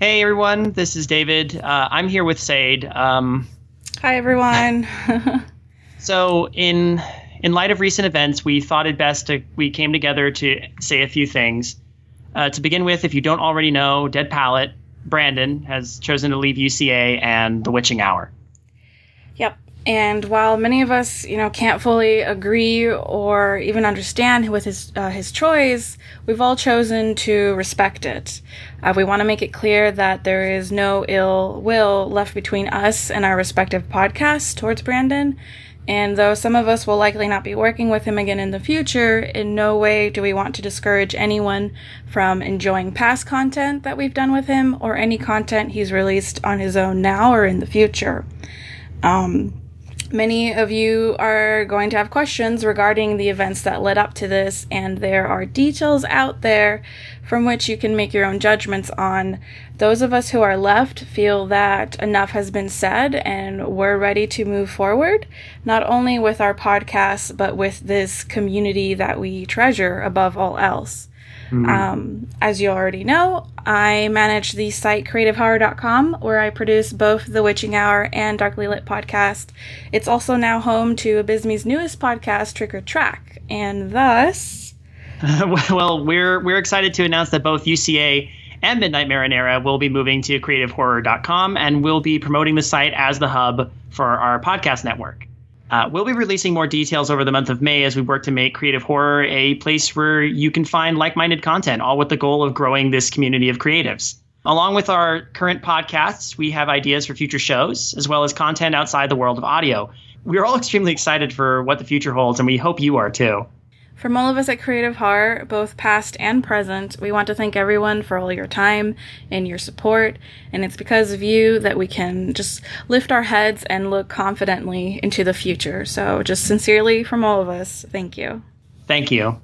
Hey everyone, this is David. Uh, I'm here with Seid. Um, Hi everyone. so in in light of recent events, we thought it best to we came together to say a few things. Uh, to begin with, if you don't already know, Dead Palette Brandon has chosen to leave UCA and The Witching Hour. yep. And while many of us, you know, can't fully agree or even understand with his uh, his choice, we've all chosen to respect it. Uh, we want to make it clear that there is no ill will left between us and our respective podcasts towards Brandon. And though some of us will likely not be working with him again in the future, in no way do we want to discourage anyone from enjoying past content that we've done with him or any content he's released on his own now or in the future. Um, Many of you are going to have questions regarding the events that led up to this, and there are details out there from which you can make your own judgments on. Those of us who are left feel that enough has been said and we're ready to move forward, not only with our podcast, but with this community that we treasure above all else. Um, as you already know, I manage the site creativehorror.com where I produce both The Witching Hour and Darkly Lit podcast. It's also now home to Abysme's newest podcast, Trick or Track, and thus. well, we're we're excited to announce that both UCA and Midnight Marinara will be moving to creativehorror.com and we'll be promoting the site as the hub for our podcast network. Uh, we'll be releasing more details over the month of May as we work to make Creative Horror a place where you can find like minded content, all with the goal of growing this community of creatives. Along with our current podcasts, we have ideas for future shows, as well as content outside the world of audio. We're all extremely excited for what the future holds, and we hope you are too. From all of us at Creative Horror, both past and present, we want to thank everyone for all your time and your support. And it's because of you that we can just lift our heads and look confidently into the future. So, just sincerely from all of us, thank you. Thank you.